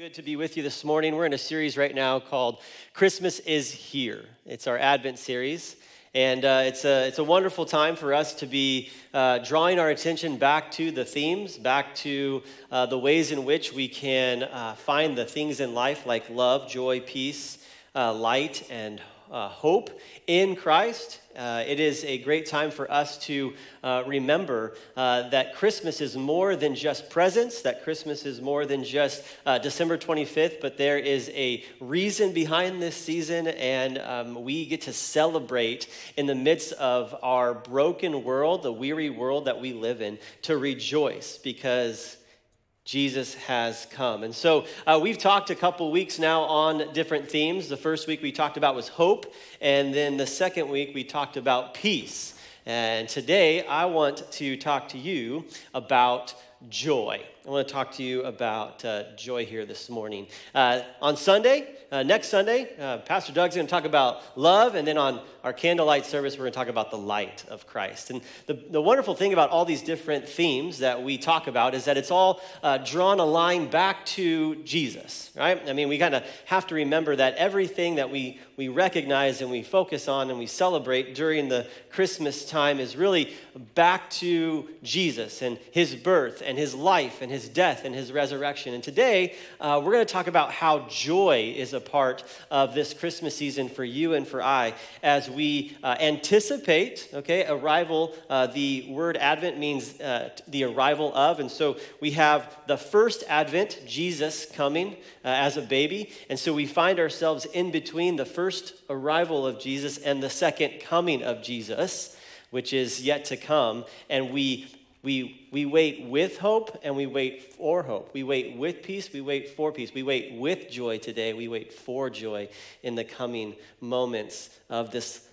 good to be with you this morning. We're in a series right now called Christmas is Here. It's our Advent series. And uh, it's, a, it's a wonderful time for us to be uh, drawing our attention back to the themes, back to uh, the ways in which we can uh, find the things in life like love, joy, peace, uh, light, and uh, hope in Christ. Uh, it is a great time for us to uh, remember uh, that Christmas is more than just presents, that Christmas is more than just uh, December 25th, but there is a reason behind this season, and um, we get to celebrate in the midst of our broken world, the weary world that we live in, to rejoice because Jesus has come. And so uh, we've talked a couple weeks now on different themes. The first week we talked about was hope, and then the second week we talked about peace. And today I want to talk to you about joy. I want to talk to you about uh, joy here this morning. Uh, on Sunday, uh, next Sunday, uh, Pastor Doug's going to talk about love, and then on our candlelight service, we're going to talk about the light of Christ. And the, the wonderful thing about all these different themes that we talk about is that it's all uh, drawn a line back to Jesus, right? I mean, we kind of have to remember that everything that we, we recognize and we focus on and we celebrate during the Christmas time is really back to Jesus and his birth and his life and his death and his resurrection. And today, uh, we're going to talk about how joy is a a part of this Christmas season for you and for I as we uh, anticipate, okay, arrival. Uh, the word Advent means uh, the arrival of. And so we have the first Advent, Jesus coming uh, as a baby. And so we find ourselves in between the first arrival of Jesus and the second coming of Jesus which is yet to come. And we we, we wait with hope and we wait for hope. We wait with peace, we wait for peace. We wait with joy today, we wait for joy in the coming moments of this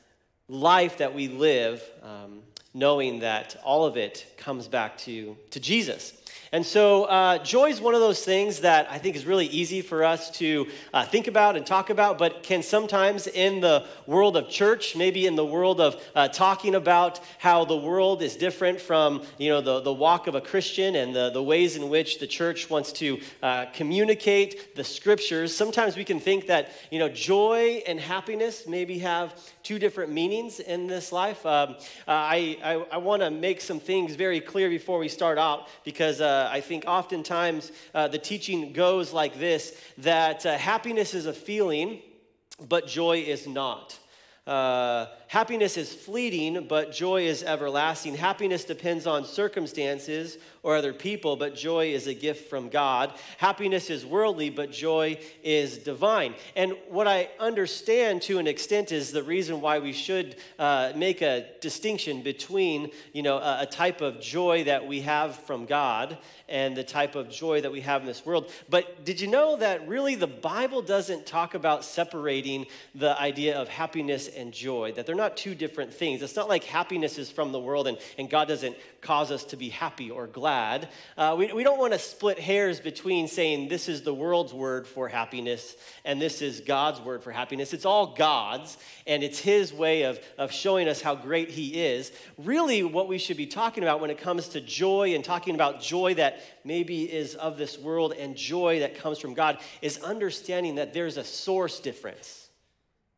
life that we live, um, knowing that all of it comes back to, to Jesus. And so, uh, joy is one of those things that I think is really easy for us to uh, think about and talk about, but can sometimes in the world of church, maybe in the world of uh, talking about how the world is different from, you know, the, the walk of a Christian and the, the ways in which the church wants to uh, communicate the scriptures, sometimes we can think that, you know, joy and happiness maybe have two different meanings in this life. Um, uh, I, I, I want to make some things very clear before we start out because uh, I think oftentimes uh, the teaching goes like this that uh, happiness is a feeling, but joy is not. Happiness is fleeting, but joy is everlasting. Happiness depends on circumstances or other people, but joy is a gift from God. Happiness is worldly, but joy is divine. And what I understand to an extent is the reason why we should uh, make a distinction between, you know, a, a type of joy that we have from God and the type of joy that we have in this world. But did you know that really the Bible doesn't talk about separating the idea of happiness and joy, that they're not two different things. It's not like happiness is from the world and, and God doesn't cause us to be happy or glad. Uh, we, we don't want to split hairs between saying this is the world's word for happiness and this is God's word for happiness. It's all God's, and it's His way of, of showing us how great He is. Really, what we should be talking about when it comes to joy and talking about joy that maybe is of this world and joy that comes from God is understanding that there's a source difference.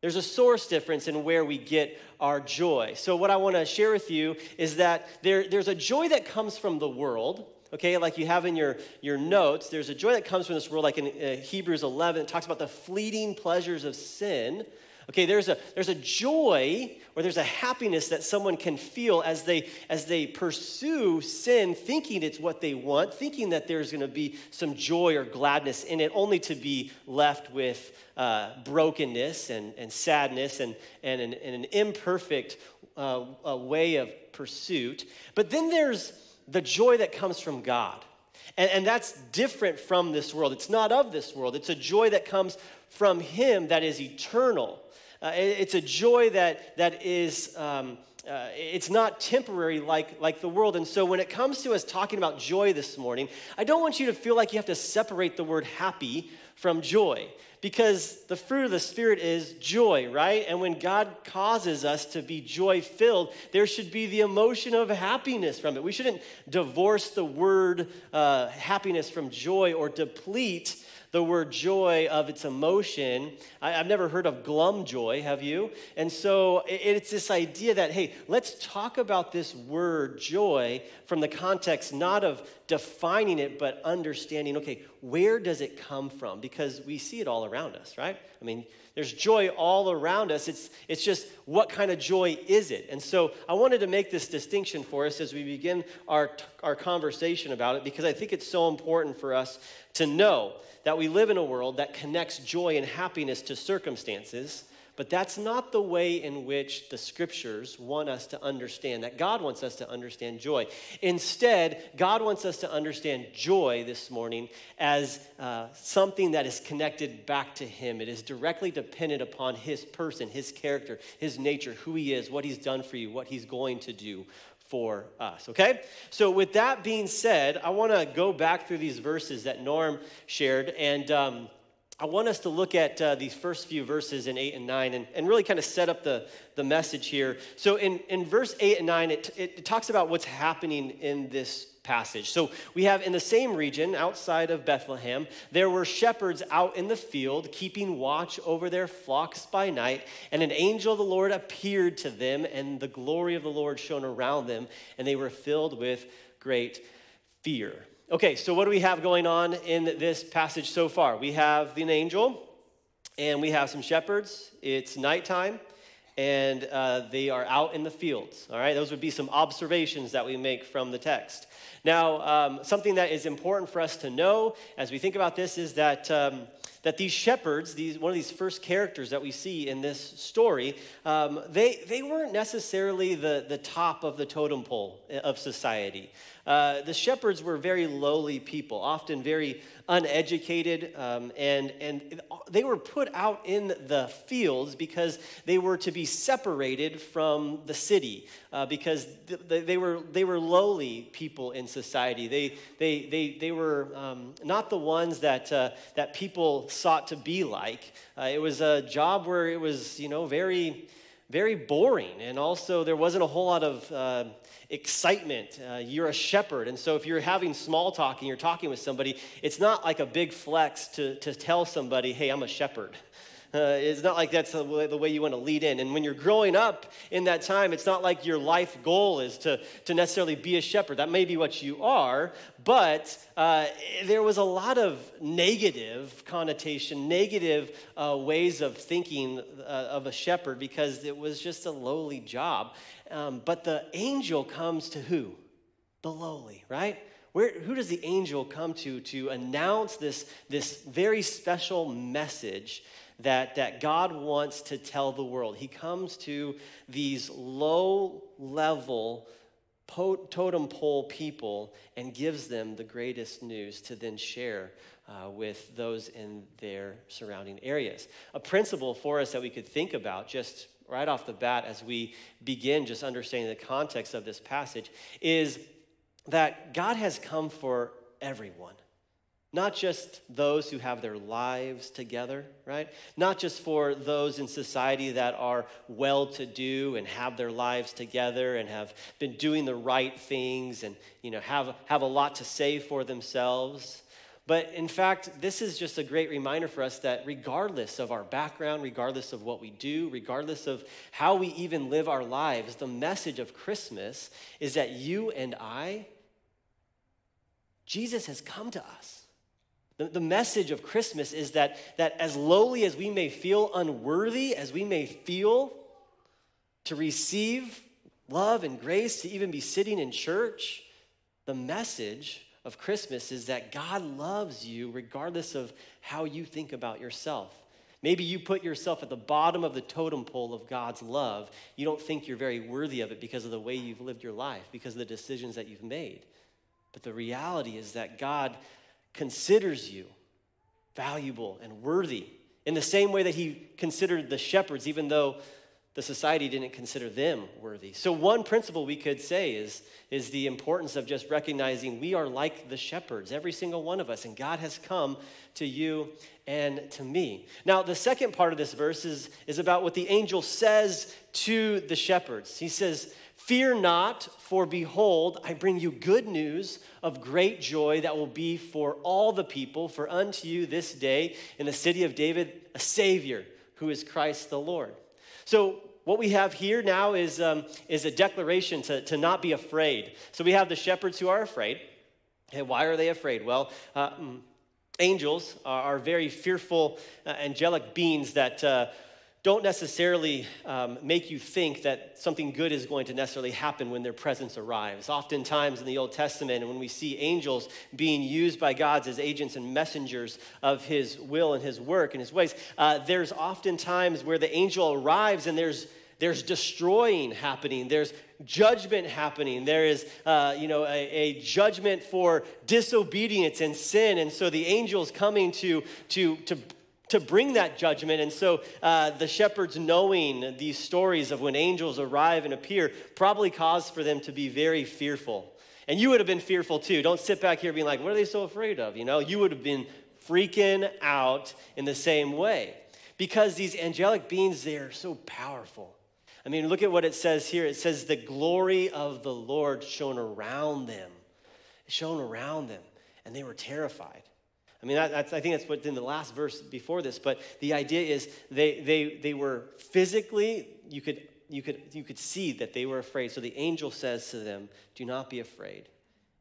There's a source difference in where we get our joy. So, what I want to share with you is that there, there's a joy that comes from the world, okay, like you have in your, your notes. There's a joy that comes from this world, like in uh, Hebrews 11, it talks about the fleeting pleasures of sin. Okay, there's a, there's a joy or there's a happiness that someone can feel as they, as they pursue sin, thinking it's what they want, thinking that there's going to be some joy or gladness in it, only to be left with uh, brokenness and, and sadness and, and, an, and an imperfect uh, way of pursuit. But then there's the joy that comes from God. And, and that's different from this world. It's not of this world. It's a joy that comes from Him that is eternal uh, it's a joy that, that is, um, uh, it's not temporary like, like the world. And so when it comes to us talking about joy this morning, I don't want you to feel like you have to separate the word happy from joy because the fruit of the Spirit is joy, right? And when God causes us to be joy filled, there should be the emotion of happiness from it. We shouldn't divorce the word uh, happiness from joy or deplete The word joy of its emotion, I, have never heard of glum joy, have you? And so it's this idea that, hey, let's talk about this word joy from the context not of defining it, but understanding, okay, where does it come from? Because we see it all around us, right? I mean, there's joy all around us. It's, it's just what kind of joy is it? And so I wanted to make this distinction for us as we begin our, our conversation about it because I think it's so important for us to know that we live in a world that connects joy and happiness to circumstances but that's not the way in which the scriptures want us to understand, that God wants us to understand joy. Instead, God wants us to understand joy this morning as uh, something that is connected back to Him. It is directly dependent upon His person, His character, His nature, who He is, what He's done for you, what He's going to do for us, okay? So, with that being said, I want to go back through these verses that Norm shared and. Um, I want us to look at uh, these first few verses in 8 and 9 and, and really kind of set up the, the message here. So, in, in verse 8 and 9, it, it, it talks about what's happening in this passage. So, we have in the same region outside of Bethlehem, there were shepherds out in the field keeping watch over their flocks by night, and an angel of the Lord appeared to them, and the glory of the Lord shone around them, and they were filled with great fear. Okay, so what do we have going on in this passage so far? We have an angel and we have some shepherds. It's nighttime and uh, they are out in the fields. All right, those would be some observations that we make from the text. Now, um, something that is important for us to know as we think about this is that. Um, that these shepherds, these, one of these first characters that we see in this story, um, they, they weren't necessarily the, the top of the totem pole of society. Uh, the shepherds were very lowly people, often very uneducated, um, and, and they were put out in the fields because they were to be separated from the city, uh, because th- they, were, they were lowly people in society. They, they, they, they were um, not the ones that, uh, that people sought to be like. Uh, it was a job where it was, you know, very, very boring, and also there wasn't a whole lot of uh, excitement. Uh, you're a shepherd. And so if you're having small talk and you're talking with somebody, it's not like a big flex to, to tell somebody, hey, I'm a shepherd. Uh, it's not like that's the way, you want to lead in. And when you're growing up in that time, it's not like your life goal is to, to necessarily be a shepherd. That may be what you are, but uh, there was a lot of negative connotation, negative uh, ways of thinking uh, of a shepherd because it was just a lowly job. Um, but the angel comes to who? The lowly, right? Where, who does the angel come to to announce this, this very special message that, that God wants to tell the world? He comes to these low level totem pole people and gives them the greatest news to then share uh, with those in their surrounding areas. A principle for us that we could think about just right off the bat as we begin just understanding the context of this passage is that God has come for everyone. Not just those who have their lives together, right? Not just for those in society that are well to do and have their lives together and have been doing the right things and, you know, have, have a lot to say for themselves. But in fact, this is just a great reminder for us that regardless of our background, regardless of what we do, regardless of how we even live our lives, the message of Christmas is that you and I, Jesus has come to us. The, the message of Christmas is that, that as lowly as we may feel unworthy, as we may feel to receive love and grace, to even be sitting in church, the message of Christmas is that God loves you regardless of how you think about yourself. Maybe you put yourself at the bottom of the totem pole of God's love. You don't think you're very worthy of it because of the way you've lived your life, because of the decisions that you've made. But the reality is that God considers you valuable and worthy in the same way that He considered the shepherds, even though the society didn't consider them worthy. So, one principle we could say is, is the importance of just recognizing we are like the shepherds, every single one of us, and God has come to you and to me. Now, the second part of this verse is, is about what the angel says to the shepherds. He says, Fear not, for behold, I bring you good news of great joy that will be for all the people. For unto you this day in the city of David a Savior, who is Christ the Lord. So, what we have here now is, um, is a declaration to, to not be afraid. So, we have the shepherds who are afraid. And why are they afraid? Well, uh, mm, angels are, are, very fearful, uh, angelic beings that. Uh, don't necessarily um, make you think that something good is going to necessarily happen when their presence arrives. Oftentimes in the Old Testament, when we see angels being used by God as agents and messengers of His will and His work and His ways, uh, there's oftentimes where the angel arrives and there's there's destroying happening. There's judgment happening. There is uh, you know a, a, judgment for disobedience and sin. And so the angels coming to to to to bring that judgment. And so uh, the shepherds, knowing these stories of when angels arrive and appear, probably caused for them to be very fearful. And you would have been fearful too. Don't sit back here being like, what are they so afraid of? You know, you would have been freaking out in the same way because these angelic beings, they are so powerful. I mean, look at what it says here. It says, the glory of the Lord shone around them. Shone around them, and they were terrified. I mean, I think that's what's in the last verse before this, but the idea is they, they, they were physically, you could, you, could, you could see that they were afraid. So the angel says to them, Do not be afraid.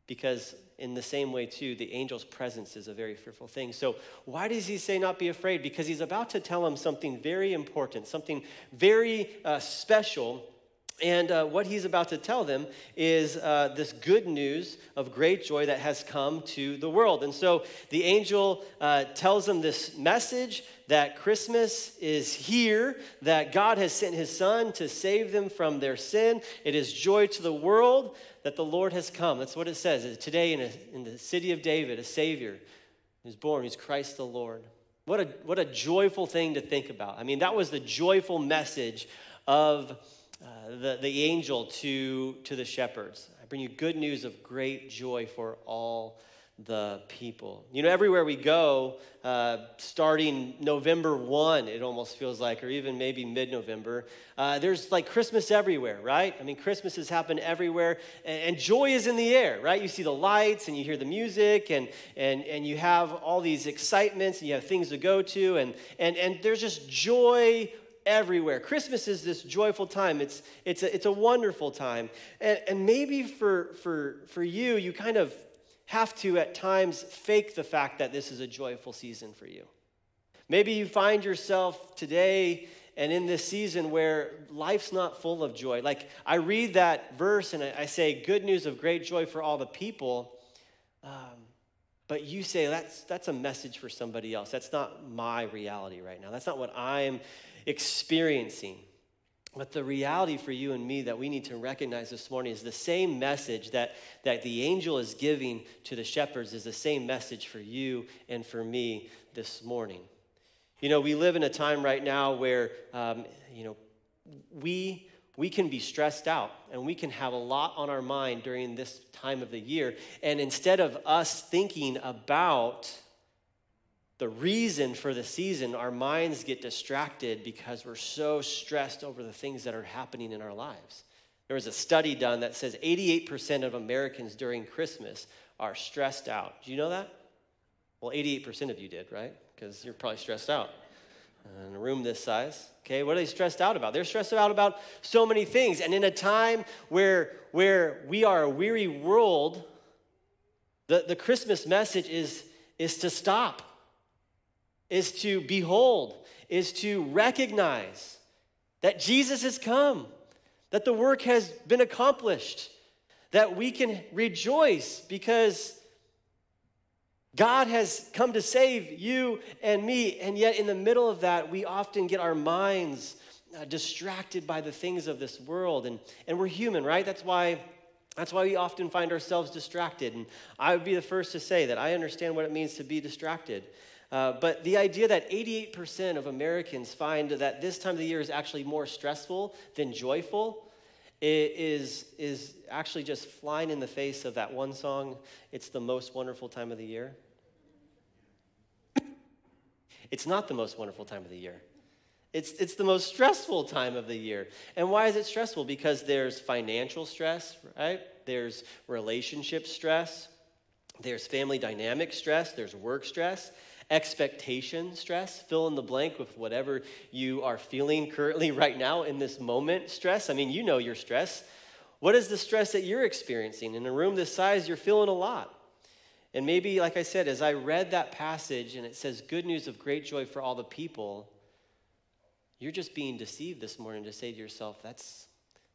Because in the same way, too, the angel's presence is a very fearful thing. So why does he say not be afraid? Because he's about to tell them something very important, something very uh, special and uh, what he's about to tell them is uh, this good news of great joy that has come to the world. And so the angel uh, tells them this message that Christmas is here, that God has sent his son to save them from their sin. It is joy to the world that the Lord has come. That's what it says. Today in, a, in the city of David, a Savior is born. He's Christ the Lord. What a, what a joyful thing to think about. I mean, that was the joyful message of uh, the, the angel to, to the shepherds. I bring you good news of great joy for all the people. You know, everywhere we go, uh, starting November 1, it almost feels like, or even maybe mid November, uh, there's like Christmas everywhere, right? I mean, Christmas has happened everywhere, and, and, joy is in the air, right? You see the lights and you hear the music, and, and, and you have all these excitements, and you have things to go to, and, and, and there's just joy everywhere. Christmas is this joyful time. It's, it's, a, it's a wonderful time. And, and maybe for, for, for you, you kind of have to at times fake the fact that this is a joyful season for you. Maybe you find yourself today and in this season where life's not full of joy. Like I read that verse and I, say, Good news of great joy for all the people. Um, but you say that's that's a message for somebody else that's not my reality right now that's not what i'm experiencing. But the reality for you and me that we need to recognize this morning is the same message that, that the angel is giving to the shepherds is the same message for you and for me this morning. You know, we live in a time right now where, um, you know, we, we can be stressed out and we can have a lot on our mind during this time of the year. And instead of us thinking about the reason for the season, our minds get distracted because we're so stressed over the things that are happening in our lives. There was a study done that says 88% of Americans during Christmas are stressed out. Do you know that? Well, 88% of you did, right? Because you're probably stressed out in a room this size. Okay, what are they stressed out about? They're stressed out about so many things. And in a time where, where we are a weary world, the, the Christmas message is, is to stop is to behold, is to recognize that Jesus has come, that the work has been accomplished, that we can rejoice because God has come to save you and me. And yet, in the middle of that, we often get our minds uh, distracted by the things of this world. And, and we're human, right? That's why. That's why we often find ourselves distracted. And I would be the first to say that I understand what it means to be distracted. Uh, but the idea that 88% of Americans find that this time of the year is actually more stressful than joyful is, is actually just flying in the face of that one song, It's the Most Wonderful Time of the Year. It's not the most wonderful time of the year. It's, it's the most stressful time of the year. And why is it stressful? Because there's financial stress, right? There's relationship stress, there's family dynamic stress, there's work stress, expectation stress. Fill in the blank with whatever you are feeling currently right now in this moment stress. I mean, you know your stress. What is the stress that you're experiencing? In a room this size, you're feeling a lot. And maybe, like I said, as I read that passage and it says, Good news of great joy for all the people, you're just being deceived this morning to say to yourself, That's,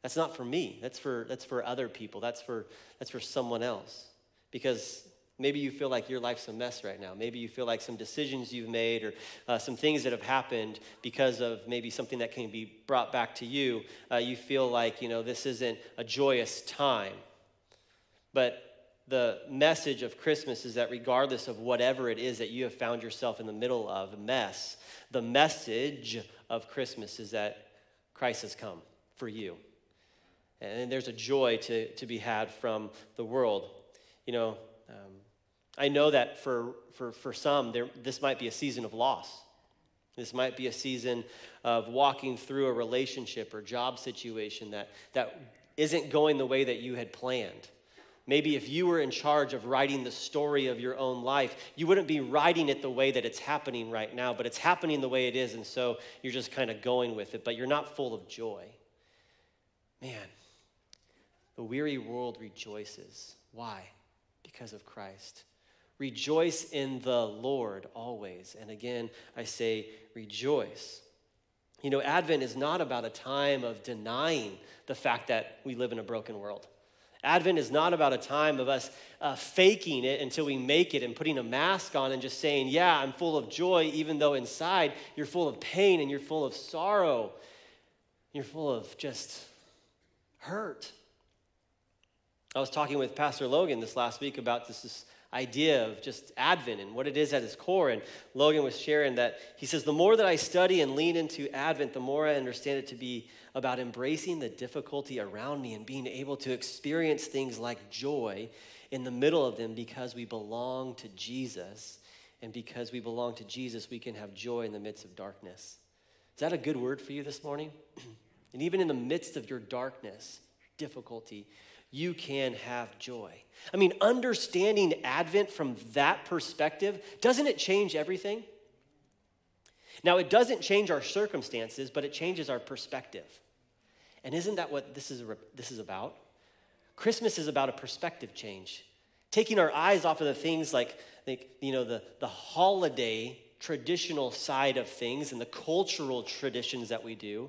that's not for me. That's for, that's for other people. That's for, that's for someone else. Because maybe you feel like your life's a mess right now. Maybe you feel like some decisions you've made or uh, some things that have happened because of maybe something that can be brought back to you. Uh, you feel like, you know, this isn't a joyous time. But the message of Christmas is that regardless of whatever it is that you have found yourself in the middle of, mess, the message of Christmas is that Christ has come for you. And there's a joy to, to be had from the world. You know, um, I know that for, for, for some, there, this might be a season of loss. This might be a season of walking through a relationship or job situation that, that isn't going the way that you had planned. Maybe if you were in charge of writing the story of your own life, you wouldn't be writing it the way that it's happening right now, but it's happening the way it is, and so you're just kind of going with it, but you're not full of joy. Man, the weary world rejoices. Why? Because of Christ. Rejoice in the Lord always. And again, I say rejoice. You know, Advent is not about a time of denying the fact that we live in a broken world. Advent is not about a time of us uh, faking it until we make it and putting a mask on and just saying, Yeah, I'm full of joy, even though inside you're full of pain and you're full of sorrow. You're full of just hurt. I was talking with Pastor Logan this last week about this, this idea of just Advent and what it is at its core. And Logan was sharing that he says, The more that I study and lean into Advent, the more I understand it to be about embracing the difficulty around me and being able to experience things like joy in the middle of them because we belong to Jesus. And because we belong to Jesus, we can have joy in the midst of darkness. Is that a good word for you this morning? and even in the midst of your darkness, difficulty, you can have joy. I mean, understanding Advent from that perspective, doesn't it change everything? Now, it doesn't change our circumstances, but it changes our perspective. And isn't that what this is, this is about? Christmas is about a perspective change, taking our eyes off of the things like, like you know, the, the holiday traditional side of things and the cultural traditions that we do,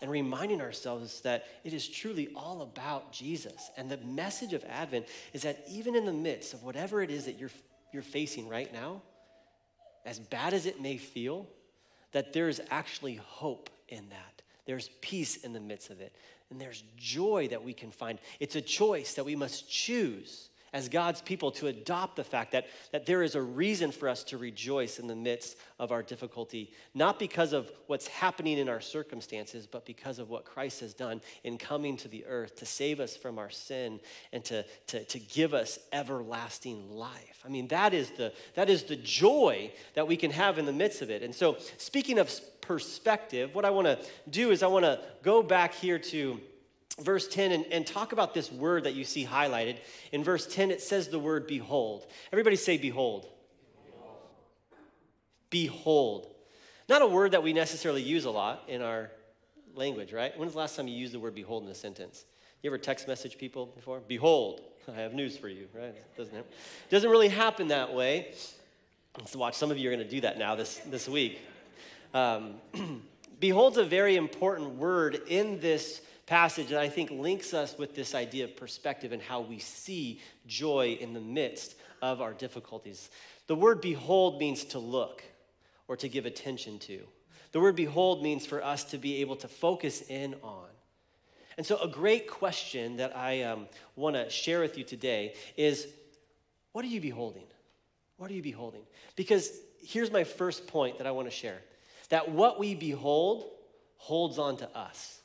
and reminding ourselves that it is truly all about Jesus. And the message of Advent is that even in the midst of whatever it is that you're, you're facing right now, as bad as it may feel, that there is actually hope in that. There's peace in the midst of it. And there's joy that we can find. It's a choice that we must choose as God's people to adopt the fact that, that there is a reason for us to rejoice in the midst of our difficulty, not because of what's happening in our circumstances, but because of what Christ has done in coming to the earth to save us from our sin and to, to, to give us everlasting life. I mean, that is, the, that is the joy that we can have in the midst of it. And so, speaking of perspective, what I want to do is I want to go back here to verse 10 and, and talk about this word that you see highlighted. In verse 10, it says the word behold. Everybody say behold. Behold. behold. Not a word that we necessarily use a lot in our language, right? When's the last time you used the word behold in a sentence? You ever text message people before? Behold, I have news for you, right? Doesn't it? Doesn't really happen that way. Let's watch. Some of you are going to do that now this, this week. Um, behold's a very important word in this passage that I think links us with this idea of perspective and how we see joy in the midst of our difficulties. The word behold means to look or to give attention to. The word behold means for us to be able to focus in on. And so, a great question that I um, want to share with you today is what are you beholding? What are you beholding? Because here's my first point that I want to share that what we behold holds on to us.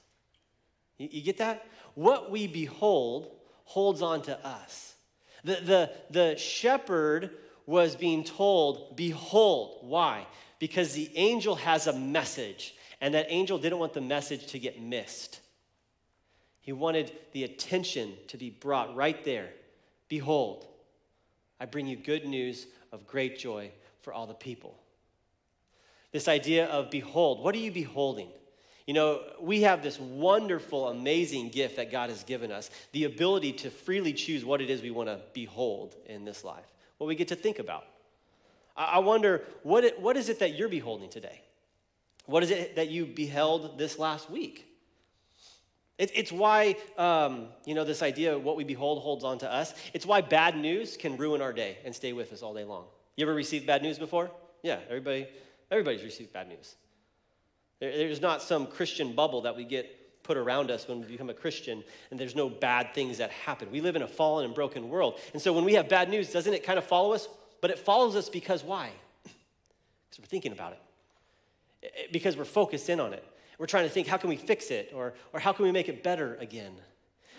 You, you get that? What we behold holds on to us. The, the, the shepherd was being told, Behold. Why? Because the angel has a message. And that angel didn't want the message to get missed. He wanted the attention to be brought right there. Behold, I bring you good news of great joy for all the people. This idea of behold, what are you beholding? You know, we have this wonderful, amazing gift that God has given us the ability to freely choose what it is we want to behold in this life, what we get to think about. I wonder, what, it, what is it that you're beholding today? What is it that you beheld this last week? It, it's why, um, you know, this idea of what we behold holds on to us. It's why bad news can ruin our day and stay with us all day long. You ever received bad news before? Yeah, everybody, everybody's received bad news. There's not some Christian bubble that we get put around us when we become a Christian, and there's no bad things that happen. We live in a fallen and broken world. And so when we have bad news, doesn't it kind of follow us? But it follows us because why? Because we're thinking about it, because we're focused in on it. We're trying to think, how can we fix it? Or, or how can we make it better again?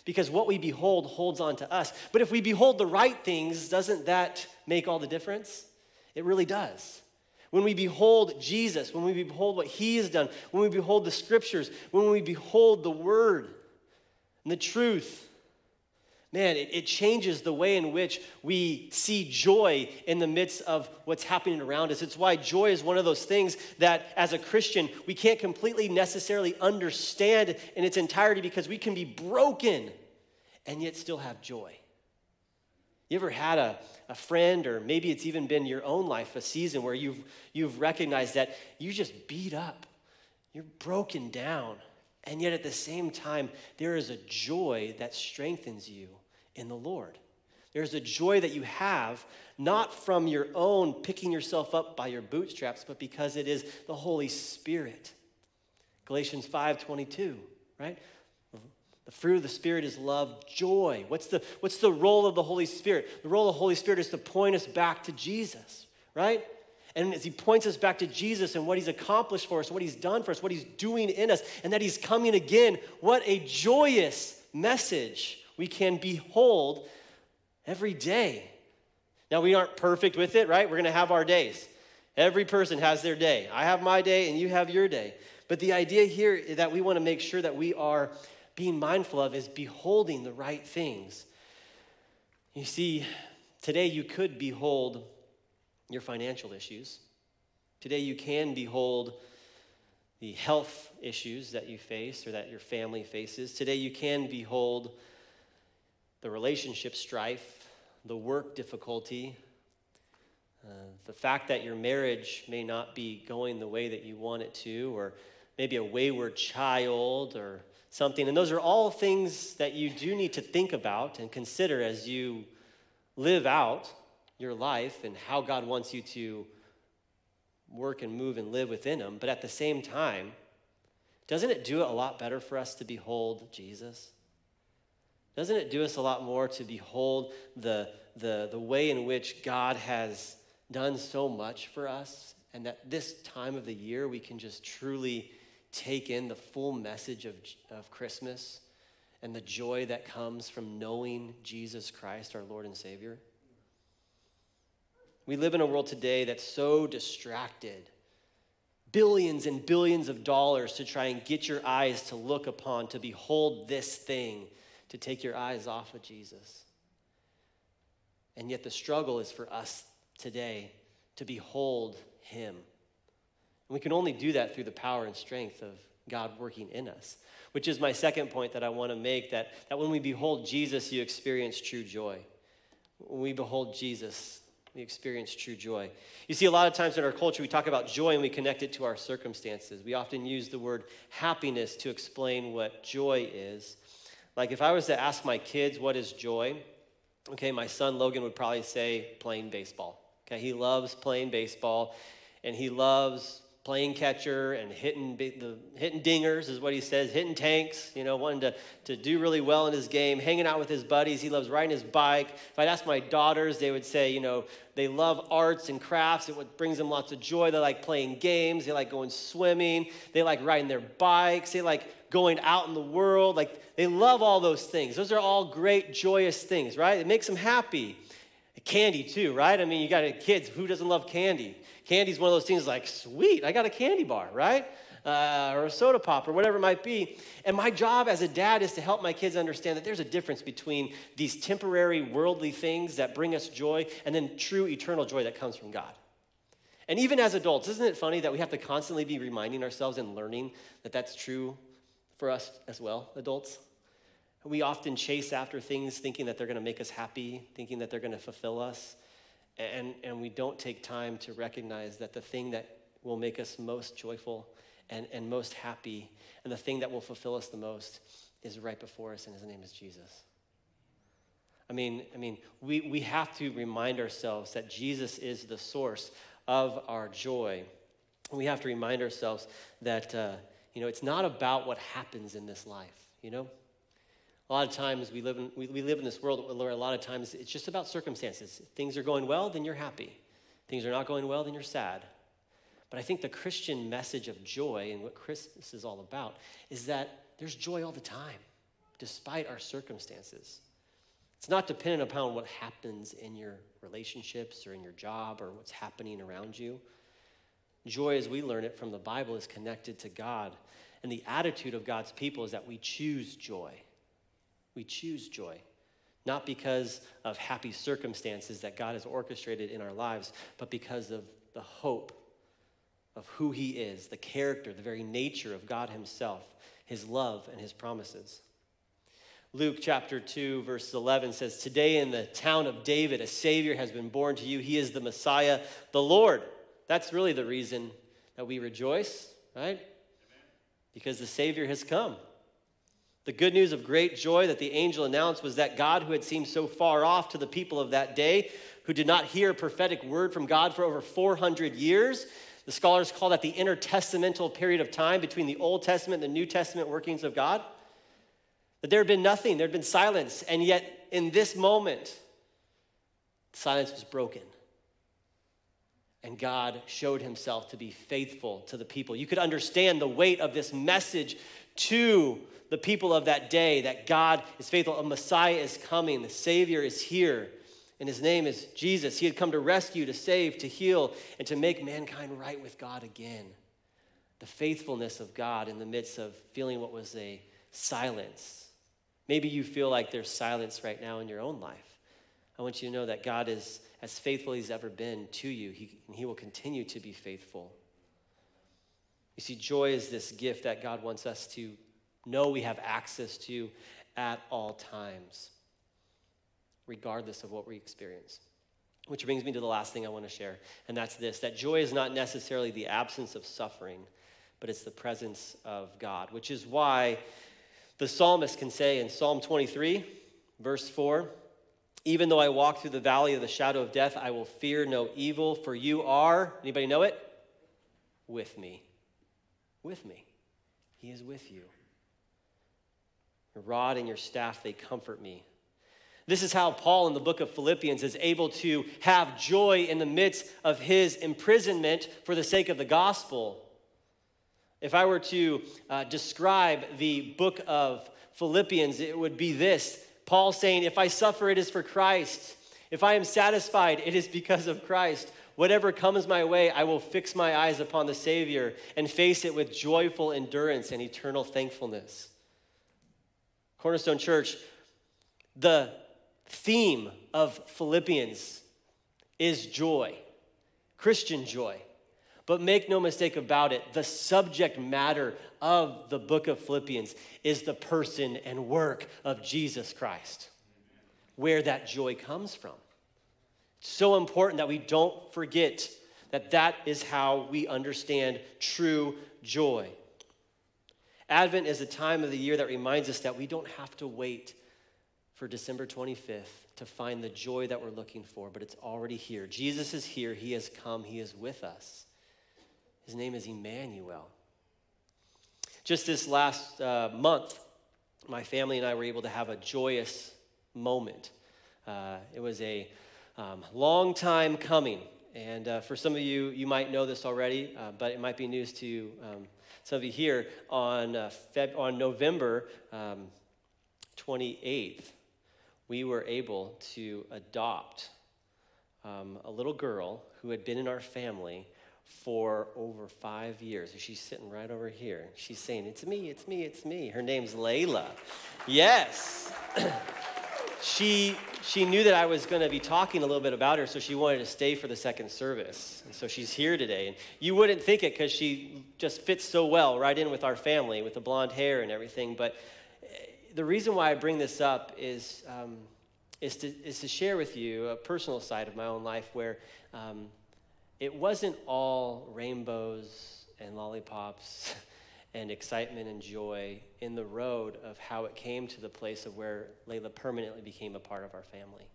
Because what we behold holds on to us. But if we behold the right things, doesn't that make all the difference? It really does. When we behold Jesus, when we behold what he has done, when we behold the scriptures, when we behold the word and the truth, man, it, it, changes the way in which we see joy in the midst of what's happening around us. It's why joy is one of those things that, as a Christian, we can't completely necessarily understand in its entirety because we can be broken and yet still have joy. You ever had a, a friend, or maybe it's even been your own life, a season where you've, you've recognized that you just beat up, you're broken down, and yet at the same time, there is a joy that strengthens you in the Lord. There's a joy that you have not from your own picking yourself up by your bootstraps, but because it is the Holy Spirit. Galatians 5:22, right? The fruit of the Spirit is love, joy. What's the, what's the role of the Holy Spirit? The role of the Holy Spirit is to point us back to Jesus, right? And as He points us back to Jesus and what He's accomplished for us, what He's done for us, what He's doing in us, and that He's coming again, what a joyous message we can behold every day. Now, we aren't perfect with it, right? We're going to have our days. Every person has their day. I have my day, and you have your day. But the idea here that we want to make sure that we are being mindful of is beholding the right things. You see, today you could behold your financial issues. Today you can behold the health issues that you face or that your family faces. Today you can behold the relationship strife, the work difficulty, uh, the fact that your marriage may not be going the way that you want it to, or maybe a wayward child, or something. And those are all things that you do need to think about and consider as you live out your life and how God wants you to work and move and live within Him. But at the same time, doesn't it do it a lot better for us to behold Jesus? Doesn't it do us a lot more to behold the, the, the way in which God has done so much for us? And that this time of the year we can just truly take in the full message of, of Christmas and the joy that comes from knowing Jesus Christ, our Lord and Savior? We live in a world today that's so distracted. Billions and billions of dollars to try and get your eyes to look upon, to behold this thing, to take your eyes off of Jesus. And yet, the struggle is for us today to behold Him. And we can only do that through the power and strength of God working in us, which is my second point that I want to make that, that when we behold Jesus, you experience true joy. When we behold Jesus, we experience true joy. You see, a lot of times in our culture, we talk about joy and we connect it to our circumstances. We often use the word happiness to explain what joy is. Like if I was to ask my kids, what is joy? Okay, my son Logan would probably say playing baseball. Okay, he loves playing baseball and he loves playing catcher and hitting the hitting dingers is what he says, hitting tanks, you know, wanting to, to do really well in his game, hanging out with his buddies. He loves riding his bike. If I'd ask my daughters, they would say, you know, they love arts and crafts. It brings them lots of joy. They like playing games. They like going swimming. They like riding their bikes. They like going out in the world. Like they love all those things. Those are all great, joyous things, right? It makes them happy. Candy, too, right? I mean, you got kids, who doesn't love candy? Candy's one of those things like, sweet, I got a candy bar, right? Uh, or a soda pop or whatever it might be. And my job as a dad is to help my kids understand that there's a difference between these temporary worldly things that bring us joy and then true eternal joy that comes from God. And even as adults, isn't it funny that we have to constantly be reminding ourselves and learning that that's true for us as well, adults? We often chase after things thinking that they're going to make us happy, thinking that they're going to fulfill us. And, and we don't take time to recognize that the thing that will make us most joyful and, and most happy and the thing that will fulfill us the most is right before us, and his name is Jesus. I mean, I mean we, we have to remind ourselves that Jesus is the source of our joy. We have to remind ourselves that, uh, you know, it's not about what happens in this life, you know? A lot of times we live in, we, we live in this world where a lot of times it's just about circumstances. If things are going well, then you're happy. Things are not going well, then you're sad. But I think the Christian message of joy and what Christmas is all about is that there's joy all the time, despite our circumstances. It's not dependent upon what happens in your relationships or in your job or what's happening around you. Joy, as we learn it from the Bible, is connected to God. And the attitude of God's people is that we choose joy. We choose joy, not because of happy circumstances that God has orchestrated in our lives, but because of the hope of who He is, the character, the very nature of God Himself, His love, and His promises. Luke chapter 2, verse 11 says, Today in the town of David, a Savior has been born to you. He is the Messiah, the Lord. That's really the reason that we rejoice, right? Amen. Because the Savior has come. The good news of great joy that the angel announced was that God, who had seemed so far off to the people of that day, who did not hear a prophetic word from God for over 400 years, the scholars call that the intertestamental period of time between the Old Testament and the New Testament workings of God. That there had been nothing, there had been silence, and yet in this moment, silence was broken. And God showed himself to be faithful to the people. You could understand the weight of this message to the people of that day that God is faithful, a Messiah is coming, the Savior is here, and his name is Jesus. He had come to rescue, to save, to heal, and to make mankind right with God again. The faithfulness of God in the midst of feeling what was a silence Maybe you feel like there's silence right now in your own life. I want you to know that God is as faithful as He's ever been to you, he, and He will continue to be faithful. You see, joy is this gift that God wants us to know we have access to at all times, regardless of what we experience. Which brings me to the last thing I want to share, and that's this that joy is not necessarily the absence of suffering, but it's the presence of God, which is why the psalmist can say in Psalm 23, verse 4, even though I walk through the valley of the shadow of death, I will fear no evil, for you are, anybody know it? With me. With me. He is with you. Rod and your staff, they comfort me. This is how Paul in the book of Philippians is able to have joy in the midst of his imprisonment for the sake of the gospel. If I were to uh, describe the book of Philippians, it would be this Paul saying, If I suffer, it is for Christ. If I am satisfied, it is because of Christ. Whatever comes my way, I will fix my eyes upon the Savior and face it with joyful endurance and eternal thankfulness. Cornerstone Church, the theme of Philippians is joy, Christian joy. But make no mistake about it, the subject matter of the book of Philippians is the person and work of Jesus Christ, where that joy comes from. It's so important that we don't forget that that is how we understand true joy. Advent is a time of the year that reminds us that we don't have to wait for December 25th to find the joy that we're looking for, but it's already here. Jesus is here, He has come, He is with us. His name is Emmanuel. Just this last uh, month, my family and I were able to have a joyous moment. Uh, it was a um, long time coming. And uh, for some of you, you might know this already, uh, but it might be news to you um, some of you here. On, uh, Feb- on November um, 28th, we were able to adopt um, a little girl who had been in our family for over five years. She's sitting right over here. She's saying, It's me, it's me, it's me. Her name's Layla. Yes. she, she knew that I was going to be talking a little bit about her, so she wanted to stay for the second service. And so she's here today. And you wouldn't think it because she just fits so well right in with our family with the blonde hair and everything. But eh, the reason why I bring this up is, um, is, to, is to share with you a personal side of my own life where um, it wasn't all rainbows and lollipops and excitement and joy in the road of how it came to the place of where Layla permanently became a part of our family.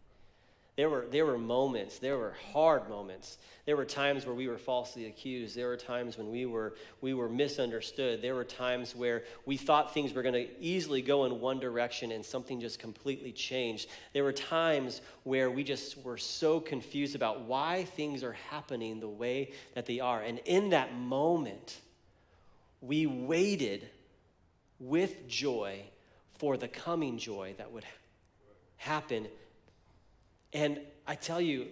There were, there were moments, there were hard moments. There were times where we were falsely accused. There were times when we were, we were misunderstood. There were times where we thought things were going to easily go in one direction and something just completely changed. There were times where we just were so confused about why things are happening the way that they are. And in that moment, we waited with joy for the coming joy that would happen. And I tell you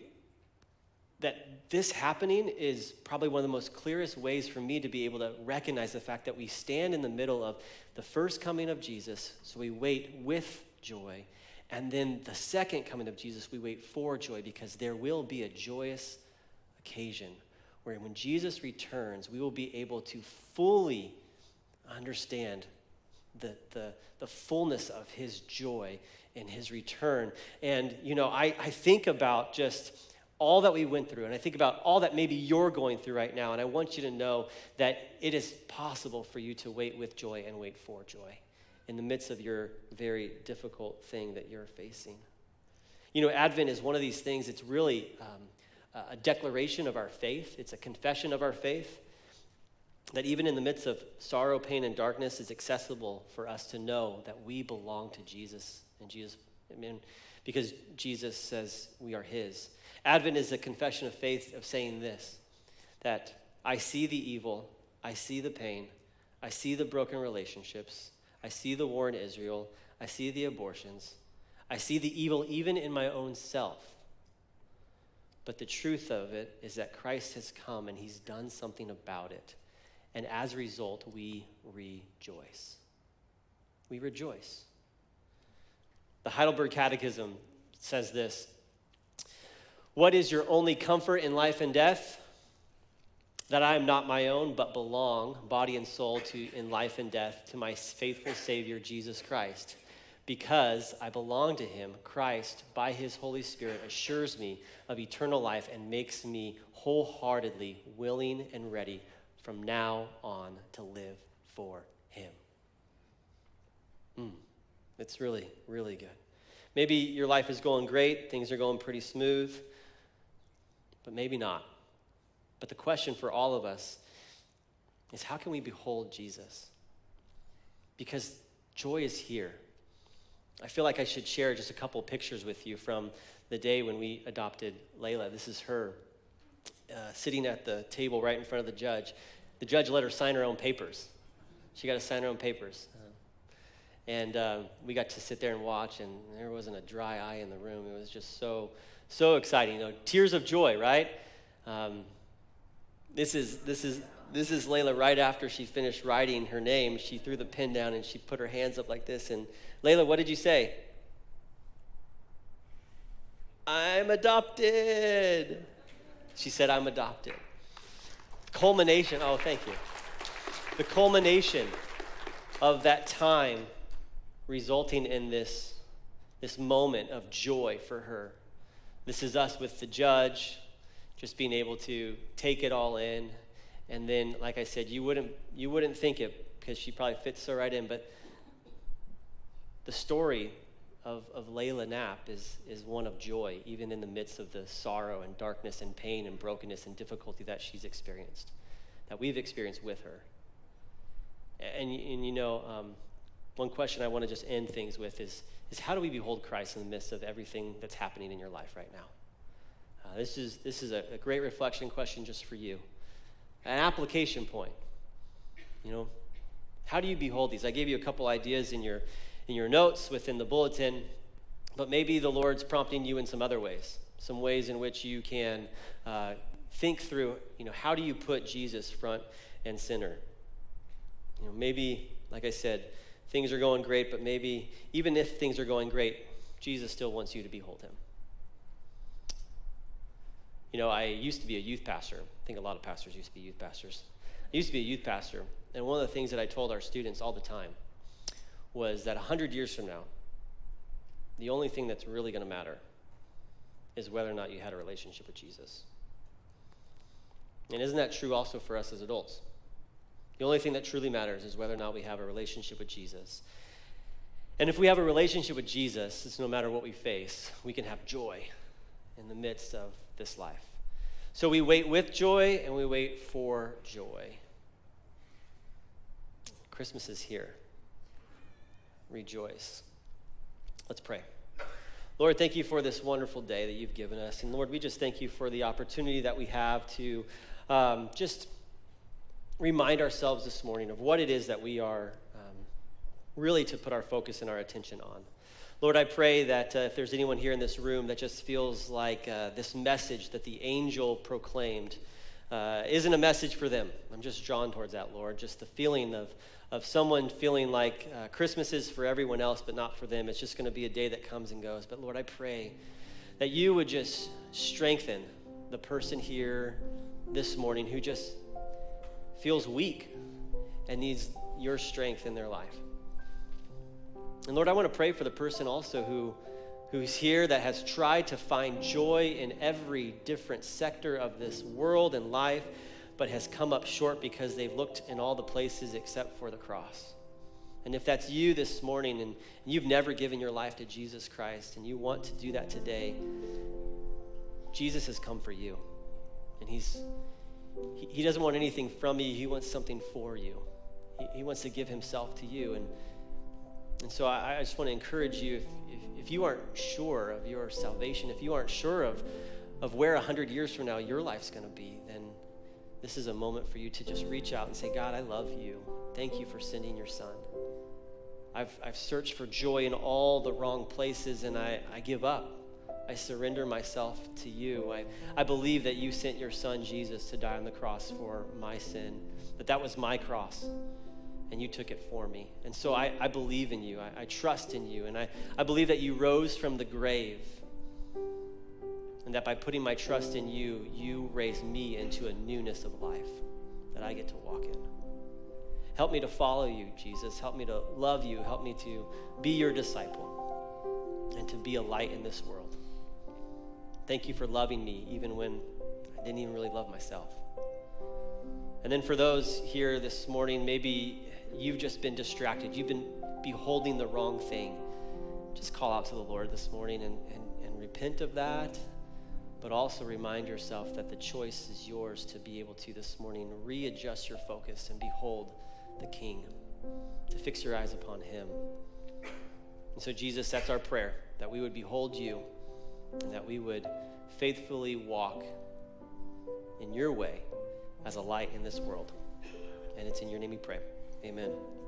that this happening is probably one of the most clearest ways for me to be able to recognize the fact that we stand in the middle of the first coming of Jesus, so we wait with joy. And then the second coming of Jesus, we wait for joy because there will be a joyous occasion where when Jesus returns, we will be able to fully understand the, the, the fullness of his joy in his return. And, you know, I, I think about just all that we went through, and I think about all that maybe you're going through right now, and I want you to know that it is possible for you to wait with joy and wait for joy in the midst of your very difficult thing that you're facing. You know, Advent is one of these things, it's really um, a declaration of our faith, it's a confession of our faith that even in the midst of sorrow, pain, and darkness, it's accessible for us to know that we belong to Jesus and Jesus, I mean, because Jesus says we are His. Advent is a confession of faith of saying this that I see the evil, I see the pain, I see the broken relationships, I see the war in Israel, I see the abortions, I see the evil even in my own self. But the truth of it is that Christ has come and he's done something about it. And as a result, we rejoice. We rejoice. The Heidelberg Catechism says this What is your only comfort in life and death? That I am not my own, but belong, body and soul, to in life and death, to my faithful Savior, Jesus Christ. Because I belong to him, Christ, by his Holy Spirit, assures me of eternal life and makes me wholeheartedly willing and ready from now on to live for him. Mm. It's really, really good. Maybe your life is going great, things are going pretty smooth, but maybe not. But the question for all of us is how can we behold Jesus? Because joy is here. I feel like I should share just a couple pictures with you from the day when we adopted Layla. This is her uh, sitting at the table right in front of the judge. The judge let her sign her own papers. She got to sign her own papers. And uh, we got to sit there and watch, and there wasn't a dry eye in the room. It was just so, so exciting. You know, tears of joy, right? Um, this is this is this is Layla right after she finished writing her name. She threw the pen down and she put her hands up like this. And Layla, what did you say? I'm adopted. She said, I'm adopted. Culmination, oh, thank you. The culmination of that time resulting in this, this moment of joy for her. This is us with the judge, just being able to take it all in. And then, like I said, you wouldn't, you wouldn't think it because she probably fits so right in, but the story of, of Layla Knapp is, is one of joy, even in the midst of the sorrow and darkness and pain and brokenness and difficulty that she's experienced, that we've experienced with her. And, and you know, um, one question I want to just end things with is, is how do we behold Christ in the midst of everything that's happening in your life right now? Uh, this is, this is a, a great reflection question just for you. An application point. You know, how do you behold these? I gave you a couple ideas in your, in your notes within the bulletin, but maybe the Lord's prompting you in some other ways. some ways in which you can uh, think through, you know, how do you put Jesus front and center? You know, maybe, like I said, things are going great, but maybe even if things are going great, Jesus still wants you to behold him. You know, I used to be a youth pastor. I think a lot of pastors used to be youth pastors. I used to be a youth pastor, and one of the things that I told our students all the time was that 100 years from now, the only thing that's really going to matter is whether or not you had a relationship with Jesus. And isn't that true also for us as adults? The only thing that truly matters is whether or not we have a relationship with Jesus. And if we have a relationship with Jesus, it's no matter what we face, we can have joy in the midst of this life. So we wait with joy and we wait for joy. Christmas is here. Rejoice. Let's pray. Lord, thank you for this wonderful day that you've given us. And Lord, we just thank you for the opportunity that we have to um, just remind ourselves this morning of what it is that we are um, really to put our focus and our attention on. Lord, I pray that uh, if there's anyone here in this room that just feels like uh, this message that the angel proclaimed uh, isn't a message for them, I'm just drawn towards that, Lord. Just the feeling of, of someone feeling like uh, Christmas is for everyone else, but not for them. It's just going to be a day that comes and goes. But Lord, I pray that you would just strengthen the person here this morning who just feels weak and needs your strength in their life. And Lord, I want to pray for the person also who who's here that has tried to find joy in every different sector of this world and life, but has come up short because they've looked in all the places except for the cross. And if that's you this morning and you've never given your life to Jesus Christ and you want to do that today, Jesus has come for you. And he's he, he doesn't want anything from you, He wants something for you. He, he wants to give Himself to you. And, and so I, I just want to encourage you if, if, if you aren't sure of your salvation, if you aren't sure of, of where 100 years from now your life's going to be, then this is a moment for you to just reach out and say, God, I love you. Thank you for sending your son. I've, I've searched for joy in all the wrong places and I, I give up. I surrender myself to you. I, I believe that you sent your son Jesus to die on the cross for my sin, that that was my cross, and you took it for me. And so I, I believe in you. I, I trust in you. And I, I believe that you rose from the grave, and that by putting my trust in you, you raised me into a newness of life that I get to walk in. Help me to follow you, Jesus. Help me to love you. Help me to be your disciple and to be a light in this world. Thank you for loving me even when I didn't even really love myself. And then for those here this morning, maybe you've just been distracted, you've been beholding the wrong thing. Just call out to the Lord this morning and, and, and repent of that, but also remind yourself that the choice is yours to be able to this morning readjust your focus and behold the King, to fix your eyes upon Him. And so, Jesus, that's our prayer that we would behold you and that we would faithfully walk in your way as a light in this world. And it's in your name we pray. Amen.